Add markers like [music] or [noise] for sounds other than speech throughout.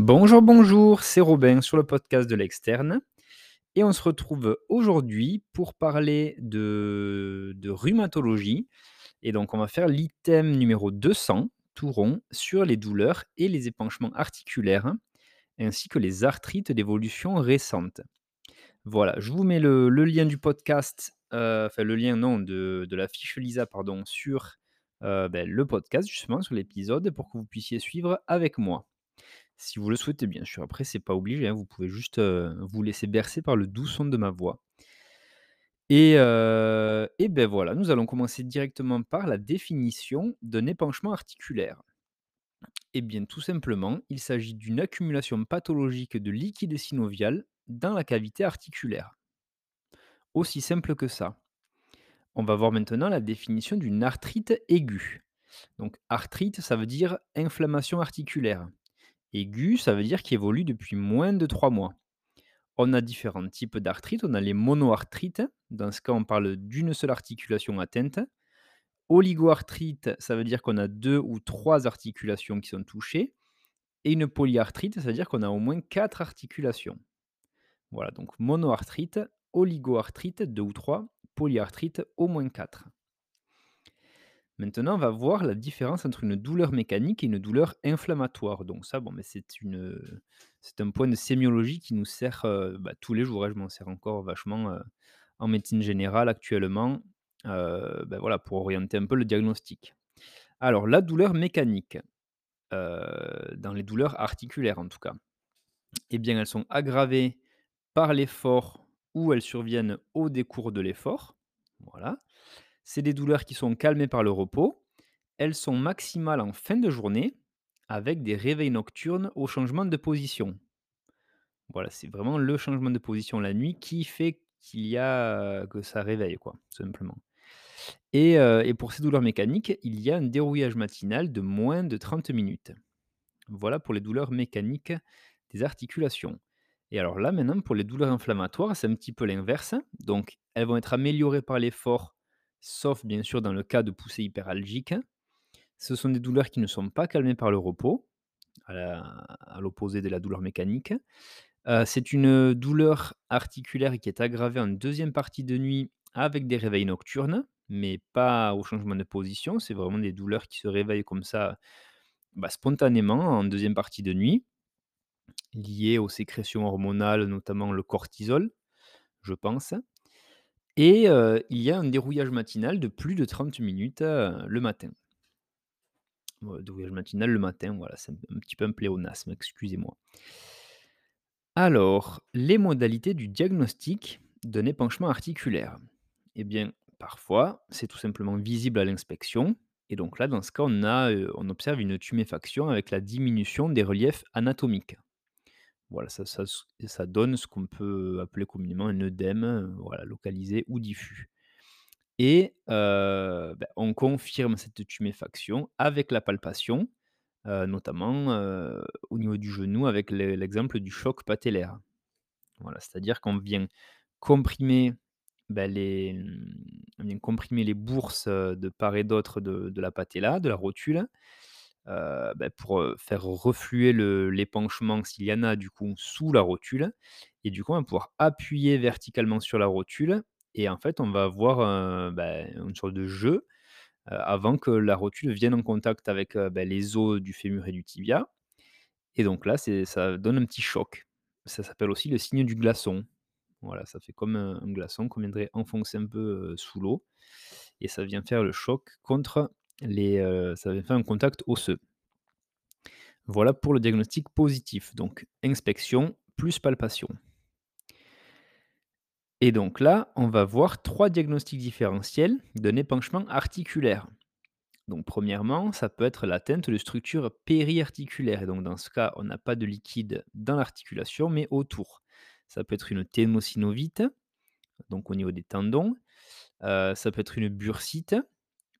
Bonjour, bonjour, c'est Robin sur le podcast de l'externe. Et on se retrouve aujourd'hui pour parler de, rhumatologie. Et donc, on va faire l'item numéro 200, tout rond, sur les douleurs et les épanchements articulaires, ainsi que les arthrites d'évolution récente. Voilà, je vous mets le, le lien du podcast, euh, enfin le lien non, de, de la fiche Lisa, pardon, sur euh, ben, le podcast, justement, sur l'épisode, pour que vous puissiez suivre avec moi. Si vous le souhaitez, bien sûr. Après, c'est pas obligé, hein, vous pouvez juste, vous laisser bercer par le doux son de ma voix. Et heu et beh, voilà, nous allons commencer directement par la définition d'un épanchement articulaire. Eh bien, tout simplement, il s'agit d'une accumulation pathologique de liquide synovial dans la cavité articulaire. Aussi simple que ça. On va voir maintenant la définition d'une arthrite aiguë. Donc arthrite, ça veut dire inflammation articulaire. Aigu, ça veut dire qu'il évolue depuis moins de 3 mois. On a différents types d'arthrite. On a les monoarthrites. Dans ce cas, on parle d'une seule articulation atteinte. Oligoarthrite, ça veut dire qu'on a deux ou trois articulations qui sont touchées. Et une polyarthrite, ça veut dire qu'on a au moins quatre articulations. Voilà, donc monoarthrite, oligoarthrite, deux ou trois, polyarthrite, au moins quatre. Maintenant, on va voir la différence entre une douleur mécanique et une douleur inflammatoire. Donc ça, bon, mais c'est une, c'est un point de sémiologie qui nous sert euh, bah, tous les jours. hein. Je m'en sers encore vachement euh, en médecine générale actuellement, euh, ben voilà, pour orienter un peu le diagnostic. Alors, la douleur mécanique, dans les douleurs articulaires en tout cas, eh bien, elles sont aggravées par l'effort ou elles surviennent au décours de l'effort. Voilà. C'est des douleurs qui sont calmées par le repos. Elles sont maximales en fin de journée avec des réveils nocturnes au changement de position. Voilà, c'est vraiment le changement de position la nuit qui fait qu'il y a que ça réveille quoi, simplement. Et heu et pour ces douleurs mécaniques, il y a un dérouillage matinal de moins de 30 minutes. Voilà pour les douleurs mécaniques des articulations. Et alors là, maintenant, pour les douleurs inflammatoires, c'est un petit peu l'inverse. Donc, elles vont être améliorées par l'effort, sauf bien sûr dans le cas de poussée hyperalgique. Ce sont des douleurs qui ne sont pas calmées par le repos, à l'opposé de la douleur mécanique. Heu, c'est une douleur articulaire qui est aggravée en deuxième partie de nuit avec des réveils nocturnes, mais pas au changement de position. C'est vraiment des douleurs qui se réveillent comme ça, bah, spontanément en deuxième partie de nuit, liées aux sécrétions hormonales, notamment le cortisol, je pense. Et il y a un dérouillage matinal de plus de 30 minutes, le matin. Ouais, dérouillage matinal le matin, voilà, c'est un petit peu un pléonasme, excusez-moi. Alors, les modalités du diagnostic d'un épanchement articulaire. Eh bien, parfois, c'est tout simplement visible à l'inspection. Et donc là, dans ce cas, on, a, on observe une tuméfaction avec la diminution des reliefs anatomiques. Voilà, ça, ça donne ce qu'on peut appeler communément un œdème, euh, voilà, localisé ou diffus. Et euh, ben, on confirme cette tuméfaction avec la palpation, euh, notamment au niveau du genou avec le- l'exemple du choc patellaire. Voilà, c'est-à-dire qu'on vient comprimer, bah, les, mmh, vient les bourses, de part et d'autre de la patella, de la rotule, heu, bah, pour, heu, faire refluer l'épanchement s'il y en a du coup sous la rotule et du coup on va pouvoir appuyer verticalement sur la rotule et en fait on va avoir, bah, une sorte de jeu, heu, avant que la rotule vienne en contact avec, bah, les os du fémur et du tibia et donc là ça donne un petit choc. Ça s'appelle aussi le signe du glaçon. Voilà, ça fait comme un un glaçon qu'on viendrait enfoncer un peu, sous l'eau et ça vient faire le choc contre heu, ça vient faire un contact osseux. Voilà pour le diagnostic positif, donc inspection plus palpation. Et donc là, on va voir 3 diagnostics différentiels d'un épanchement articulaire. Donc premièrement, ça peut être l'atteinte de structures périarticulaires et donc dans ce cas, on n'a pas de liquide dans l'articulation mais autour. Ça peut être une ténosynovite, donc au niveau des tendons, Heu, ça peut être une bursite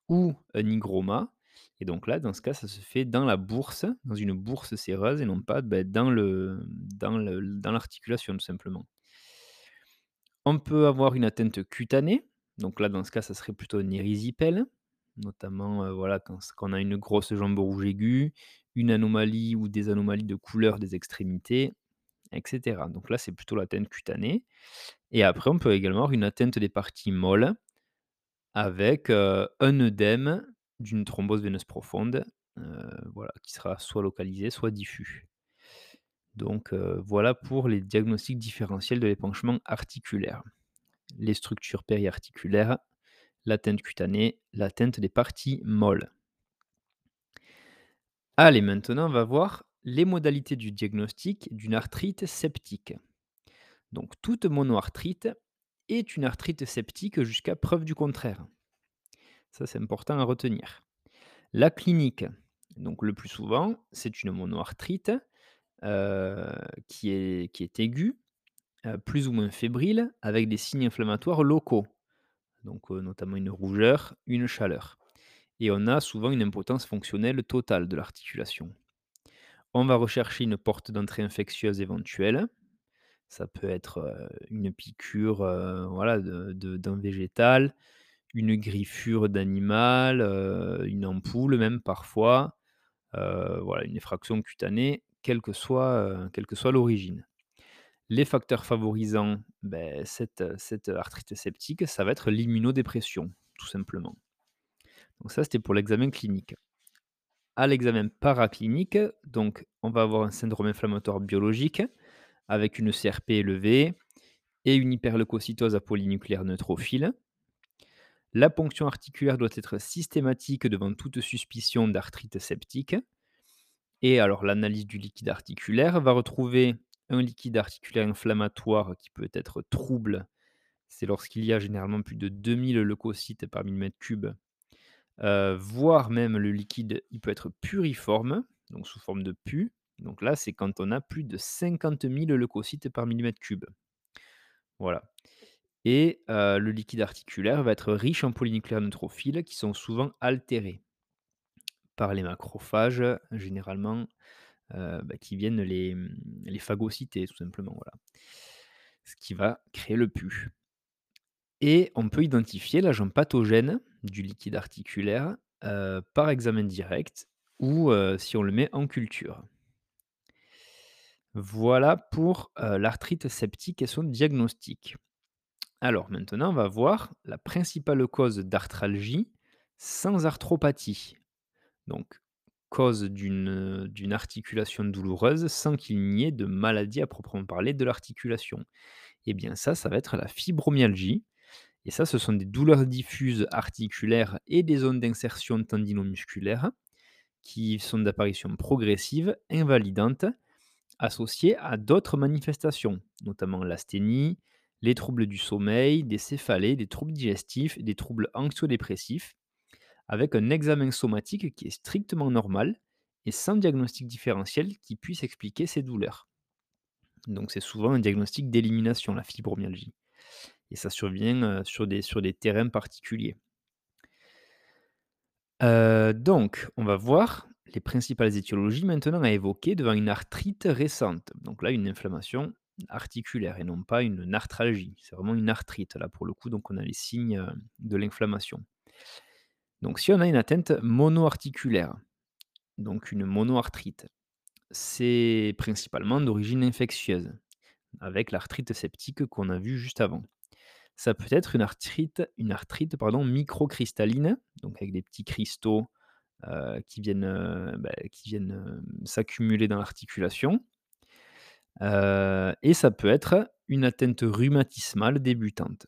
ou un hygroma et donc là, dans ce cas, ça se fait dans la bourse, dans une bourse séreuse et non pas, beh, dans le dans le dans l'articulation, tout simplement. On peut avoir une atteinte cutanée, donc là, dans ce cas, ça serait plutôt un érysipèle, notamment, voilà, quand quand on a une grosse jambe rouge aiguë, une anomalie ou des anomalies de couleur des extrémités, et cetera. Donc là, c'est plutôt l'atteinte cutanée. Et après on peut également avoir une atteinte des parties molles avec, un œdème d'une thrombose veineuse profonde, voilà, qui sera soit localisé, soit diffus. Donc, voilà pour les diagnostics différentiels de l'épanchement articulaire. Les structures périarticulaires, l'atteinte cutanée, l'atteinte des parties molles. Allez, maintenant on va voir les modalités du diagnostic d'une arthrite septique. Donc toute monoarthrite est une arthrite septique jusqu'à preuve du contraire. Ça, c'est important à retenir. La clinique, donc le plus souvent, c'est une monoarthrite euh, qui, est, qui aiguë, euh, plus ou moins fébrile, avec des signes inflammatoires locaux, donc euh, notamment une rougeur, une chaleur. Et on a souvent une impotence fonctionnelle totale de l'articulation. On va rechercher une porte d'entrée infectieuse éventuelle. Ça peut être une piqûre voilà, de- d'un végétal, une griffure d'animal, une ampoule même parfois, voilà, une effraction cutanée, quelle que soit, quelle que soit l'origine. Les facteurs favorisant ben, cette, cette arthrite septique, ça va être l'immunodépression, tout simplement. Donc ça, c'était pour l'examen clinique. À l'examen paraclinique, donc on va avoir un syndrome inflammatoire biologique avec une CRP élevée et une hyperleucocytose à polynucléaire neutrophile. La ponction articulaire doit être systématique devant toute suspicion d'arthrite septique. Et alors l'analyse du liquide articulaire va retrouver un liquide articulaire inflammatoire qui peut être trouble. C'est lorsqu'il y a généralement plus de 2000 leucocytes par millimètre cube, euh, voire même le liquide, il peut être puriforme, donc sous forme de pu. Donc là, c'est quand on a plus de 50 000 leucocytes par millimètre cube. Voilà. Et le liquide articulaire va être riche en polynucléaires neutrophiles qui sont souvent altérés par les macrophages, généralement, bah, qui viennent les, les phagocyter, tout simplement. Voilà. Ce qui va créer le pu. Et on peut identifier l'agent pathogène du liquide articulaire par examen direct ou si on le met en culture. Voilà pour l'arthrite septique et son diagnostic. Alors maintenant, on va voir la principale cause d'arthralgie sans arthropathie. Donc, cause d'une articulation douloureuse sans qu'il n'y ait de maladie à proprement parler de l'articulation. Eh bien ça, ça va être la fibromyalgie. Et ça, ce sont des douleurs diffuses articulaires et des zones d'insertion tendinomusculaire qui sont d'apparition progressive, invalidante, associées à d'autres manifestations, notamment l'asthénie, les troubles du sommeil, des céphalées, des troubles digestifs, des troubles anxio-dépressifs, avec un examen somatique qui est strictement normal et sans diagnostic différentiel qui puisse expliquer ces douleurs. Donc c'est souvent un diagnostic d'élimination, la fibromyalgie. Et ça survient euh, sur, des, sur des terrains particuliers. Euh, donc, on va voir les principales étiologies maintenant à évoquer devant une arthrite récente. Donc là, une inflammation articulaire et non pas une arthralgie. C'est vraiment une arthrite là pour le coup, donc on a les signes euh, de l'inflammation. Donc si on a une atteinte monoarticulaire, donc une monoarthrite, c'est principalement d'origine infectieuse, avec l'arthrite septique qu'on a vue juste avant. Ça peut être une arthrite, une arthrite pardon, microcristalline, donc avec des petits cristaux euh, qui viennent, euh, bah, euh, s'accumuler dans l'articulation. Et ça peut être une atteinte rhumatismale débutante.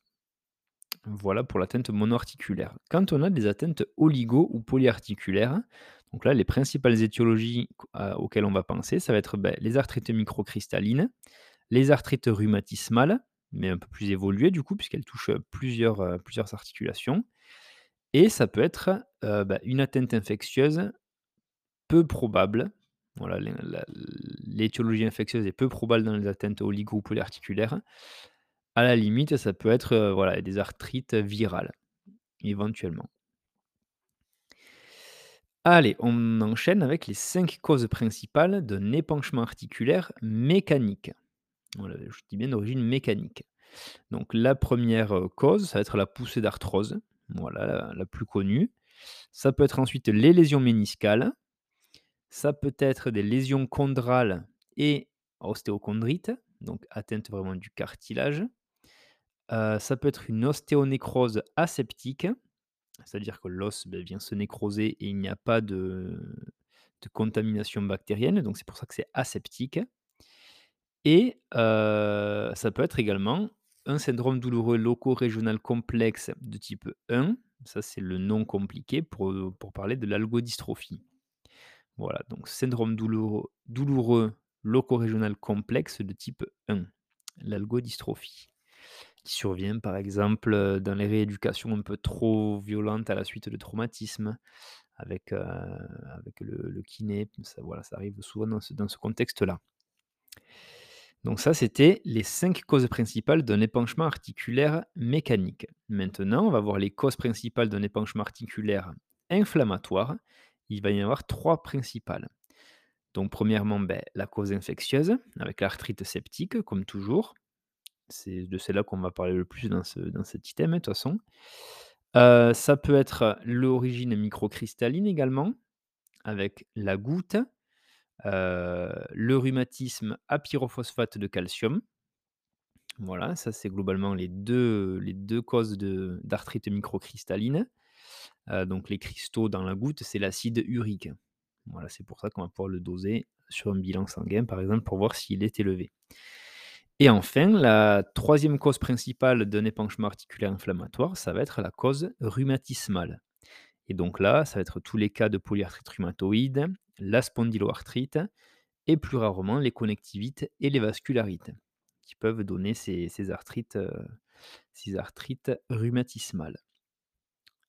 Voilà pour l'atteinte monoarticulaire. Quand on a des atteintes oligo ou polyarticulaires, donc là, les principales étiologies auxquelles on va penser, ça va être ben, les arthrites microcristallines, les arthrites rhumatismales, mais un peu plus évoluées du coup, puisqu'elles touchent plusieurs articulations. Et ça peut être ben, une atteinte infectieuse peu probable. Voilà, l'étiologie infectieuse est peu probable dans les atteintes oligo ou polyarticulaires. À la limite, ça peut être voilà, des arthrites virales, éventuellement. Allez, on enchaîne avec les cinq causes principales d'un épanchement articulaire mécanique. Je dis bien d'origine mécanique. Donc la première cause, ça va être la poussée d'arthrose, voilà, la, plus connue. Ça peut être ensuite les lésions méniscales, Ça peut être des lésions chondrales et ostéochondrites, donc atteinte vraiment du cartilage. Heu, ça peut être une ostéonécrose aseptique, c'est-à-dire que l'os, beh, vient se nécroser et il n'y a pas de contamination bactérienne, donc c'est pour ça que c'est aseptique et heu, ça peut être également syndrome douloureux loco-régional complexe de type 1, ça c'est le nom compliqué pour, heu, pour parler de l'algodystrophie. Voilà, donc syndrome douloureux douloureux loco-régional complexe de type 1, l'algodystrophie, qui survient par exemple, heu, dans les rééducations un peu trop violentes à la suite de traumatismes avec, heu, avec le le kiné, ça voilà, ça arrive souvent dans ce dans ce contexte-là. Donc ça, c'était les 5 causes principales d'un épanchement articulaire mécanique. Maintenant, on va voir les causes principales d'un épanchement articulaire inflammatoire. Il va y en avoir 3 principales. Donc premièrement, beh, la cause infectieuse avec l'arthrite septique comme toujours. C'est de celle-là qu'on va parler le plus dans ce dans cet item, de toute façon. Heu, ça peut être l'origine microcristalline également, avec la goutte, le rhumatisme à pyrophosphate de calcium. Voilà, ça c'est globalement les 2 les 2 causes de d'arthrite microcristalline. Heu, donc les cristaux dans la goutte, c'est l'acide urique. Voilà, c'est pour ça qu'on va pouvoir le doser sur un bilan sanguin, par exemple, pour voir s'il est élevé. Et enfin, la troisième cause principale d'un épanchement articulaire inflammatoire, ça va être la cause rhumatismale. Et donc là, ça va être tous les cas de polyarthrite rhumatoïde, la spondyloarthrite et plus rarement les connectivites et les vascularites, qui peuvent donner ces, ces arthrites, euh, ces arthrites rhumatismales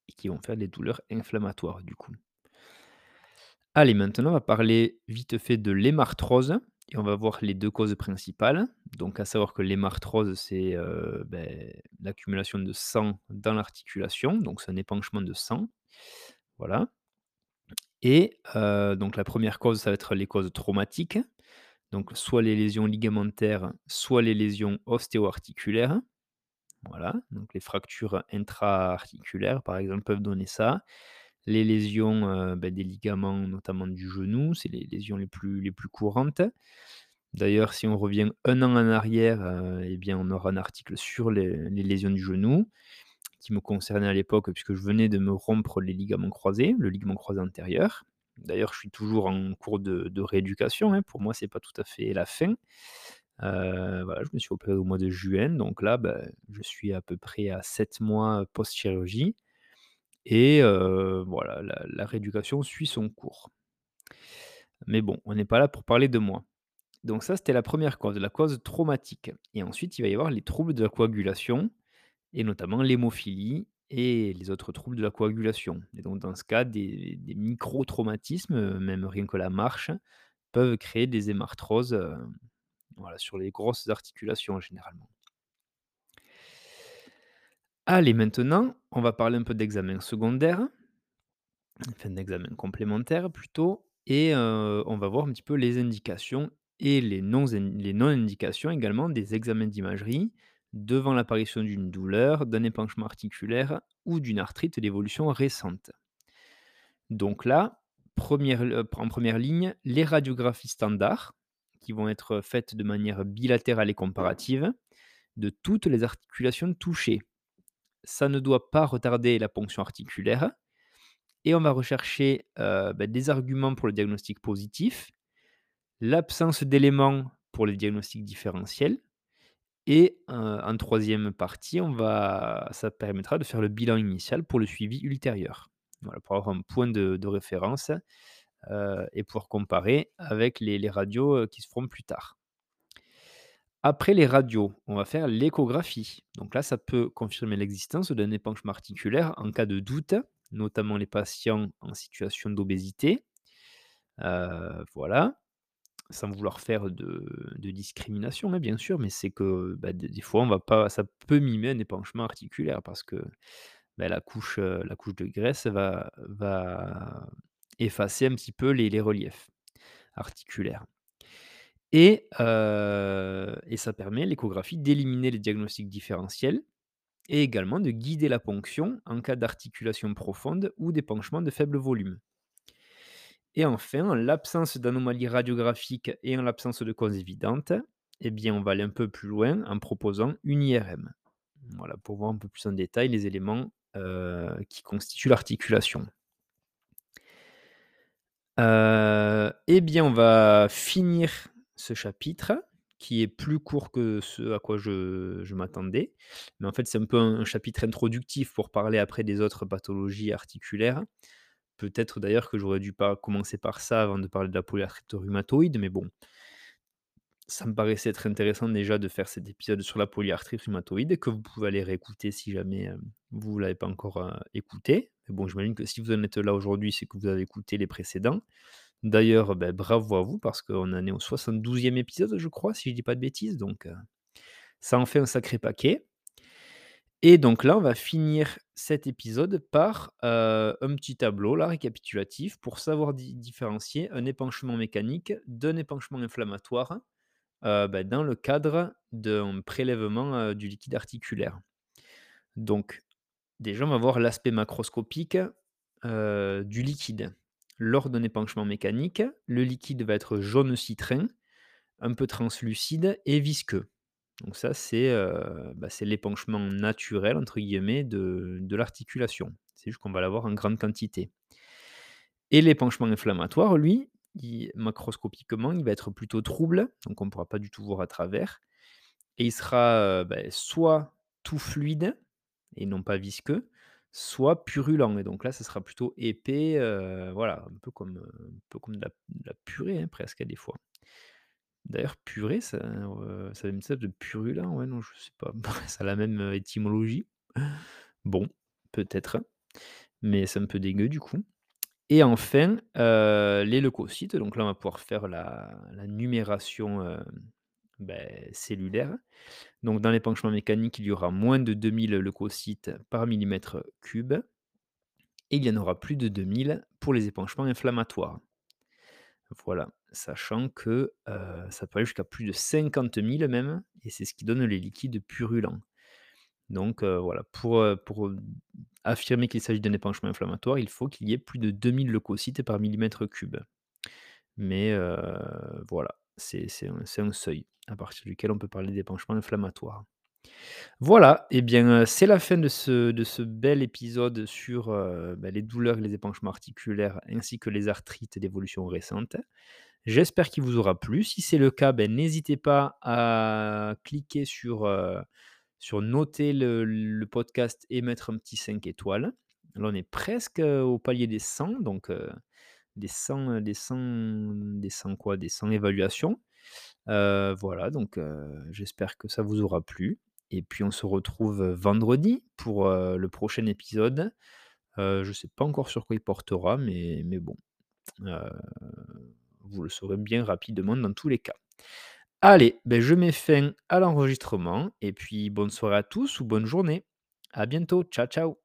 et qui vont faire des douleurs inflammatoires du coup. Allez, maintenant on va parler vite fait de l'hémarthrose et on va voir les deux causes principales. Donc à savoir que l'hémarthrose, c'est, heu, beh, l'accumulation de sang dans l'articulation, donc c'est un épanchement de sang. Voilà et donc la première cause, ça va être les causes traumatiques, donc soit les lésions ligamentaires, soit les lésions ostéo-articulaires. Voilà, donc les fractures intra-articulaires, par exemple, peuvent donner ça. Les lésions, bah, des ligaments, notamment du genou, c'est les lésions les plus courantes. D'ailleurs, si on revient un an en arrière, et bien, on aura un article sur les lésions du genou, qui me concernait à l'époque, puisque je venais de me rompre les ligaments croisés, le ligament croisé antérieur. D'ailleurs, je suis toujours en cours de rééducation, hein. Pour moi, c'est pas tout à fait la fin. Heu, voilà, je me suis opéré au mois de juin, donc là, bah, je suis à peu près à 7 mois post-chirurgie et heu, voilà, la la rééducation suit son cours. Mais bon, on n'est pas là pour parler de moi. Donc ça, c'était la première cause, la cause traumatique et ensuite, il va y avoir les troubles de la coagulation et notamment l'hémophilie et les autres troubles de la coagulation et donc dans ce cas, des micro-traumatismes, même rien que la marche, peuvent créer des hémarthroses, sur les grosses articulations généralement. Allez, maintenant, on va parler un peu d'examens secondaires, enfin d'examens complémentaires plutôt et on va voir un petit peu les indications et les non-indications également des examens d'imagerie devant l'apparition d'une douleur, d'un épanchement articulaire ou d'une arthrite d'évolution récente. Donc là, heu, en première ligne, les radiographies standards qui vont être faites de manière bilatérale et comparative de toutes les articulations touchées. Ça ne doit pas retarder la ponction articulaire et on va rechercher, heu, bah, des arguments pour le diagnostic positif, l'absence d'éléments pour les diagnostics différentiels et en troisième partie, on va ça permettra de faire le bilan initial pour le suivi ultérieur. Voilà, pour avoir un point de référence, heu et pouvoir comparer avec les radios, heu, qui se feront plus tard. Après les radios, on va faire l'échographie. Donc là, ça peut confirmer l'existence d'un épanchement articulaire en cas de doute, notamment les patients en situation d'obésité. Heu, voilà, sans vouloir faire de discrimination, hein, bien sûr, mais c'est que, bah, des fois, on va pas ça peut mimer un épanchement articulaire parce que, bah, la couche, heu, la couche de graisse va effacer un petit peu les reliefs articulaires. Et heu et ça permet, l'échographie, d'éliminer les diagnostics différentiels et également de guider la ponction en cas d'articulation profonde ou d'épanchement de faible volume. Et enfin, en l'absence d'anomalies radiographiques et en l'absence de causes évidentes, eh bien, on va aller un peu plus loin en proposant une IRM. Voilà, pour voir un peu plus en détail les éléments euh, qui constituent l'articulation. Euh, eh bien, on va finir ce chapitre qui est plus court que ce à quoi je, m'attendais. Mais en fait, c'est un peu un, chapitre introductif pour parler après des autres pathologies articulaires. Peut-être d'ailleurs que j'aurais dû pas commencer par ça avant de parler de la polyarthrite rhumatoïde, mais bon, ça me paraissait être intéressant déjà de faire cet épisode sur la polyarthrite rhumatoïde, que vous pouvez aller réécouter si jamais euh, vous ne l'avez pas encore euh, écouté. Mais bon, j'imagine que si vous en êtes là aujourd'hui, c'est que vous avez écouté les précédents. D'ailleurs, ben, bravo à vous, parce qu'on en est au 72e épisode, je crois, si je ne dis pas de bêtises. Donc, euh, ça en fait un sacré paquet. Et donc là, on va finir cet épisode par un petit tableau là, récapitulatif pour savoir différencier un épanchement mécanique d'un épanchement inflammatoire bah, dans le cadre d'un prélèvement du liquide articulaire. Donc, déjà, on va voir l'aspect macroscopique du liquide. Lors d'un épanchement mécanique, le liquide va être jaune citrin, un peu translucide et visqueux. Donc ça, c'est bah, l'épanchement naturel, entre guillemets, de, l'articulation. C'est juste qu'on va l'avoir en grande quantité. Et l'épanchement inflammatoire, lui, macroscopiquement, il va être plutôt trouble, donc on ne pourra pas du tout voir à travers. Et il sera bah, soit tout fluide, et non pas visqueux, soit purulent. Et donc là, ce sera plutôt épais, voilà, un peu comme, un peu comme de la, purée, hein, presque, à des fois. D'ailleurs, purée, ça, ça a une sorte de purulent, ouais, non, je sais pas. [laughs] ça a la même étymologie. Bon, peut-être. Mais c'est un peu dégueu, du coup. Et enfin, euh, les leucocytes, donc là, on va pouvoir faire la numération, euh, ben, cellulaire. Donc dans l'épanchement mécanique, il y aura moins de 2000 leucocytes par millimètre cube et il y en aura plus de 2000 pour les épanchements inflammatoires. Voilà, sachant que, ça peut aller jusqu'à plus de 50 000 même et c'est ce qui donne les liquides purulents. Donc voilà, pour, pour affirmer qu'il s'agit d'un épanchement inflammatoire, il faut qu'il y ait plus de 2000 leucocytes par millimètre cube. Mais voilà, c'est un, seuil à partir duquel on peut parler d'épanchement inflammatoire. Voilà, et eh bien c'est la fin de ce, bel épisode sur bah, les douleurs et les épanchements articulaires ainsi que les arthrites d'évolution récente. J'espère qu'il vous aura plu. Si c'est le cas, ben, n'hésitez pas à cliquer sur sur noter le, podcast et mettre un petit 5 étoiles. Là, on est presque au palier des 100, donc des 100, des 100, des 100 quoi, des 100 évaluations. voilà, donc j'espère que ça vous aura plu. Et puis on se retrouve vendredi pour le prochain épisode. je ne sais pas encore sur quoi il portera, mais, mais bon, vous le saurez bien rapidement dans tous les cas. Allez, ben je mets fin à l'enregistrement et puis bonne soirée à tous ou bonne journée. À bientôt. Ciao, ciao.